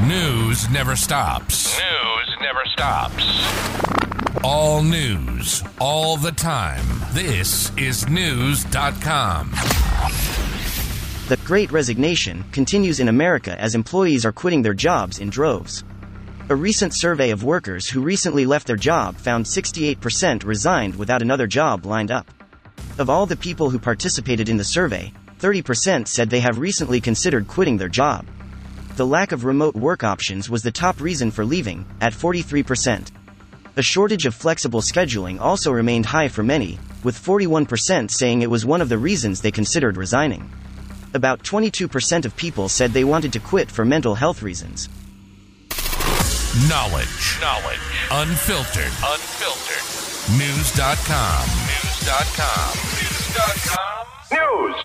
News never stops. News never stops. All news, all the time. This is Knewz.com. The Great Resignation continues in America as employees are quitting their jobs in droves. A recent survey of workers who recently left their job found 68% resigned without another job lined up. Of all the people who participated in the survey, 30% said they have recently considered quitting their job. The lack of remote work options was the top reason for leaving, at 43%. A shortage of flexible scheduling also remained high for many, with 41% saying it was one of the reasons they considered resigning. About 22% of people said they wanted to quit for mental health reasons. Knowledge. Knowledge. Unfiltered. Unfiltered. Knewz.com. Knewz.com. Knewz.com. News.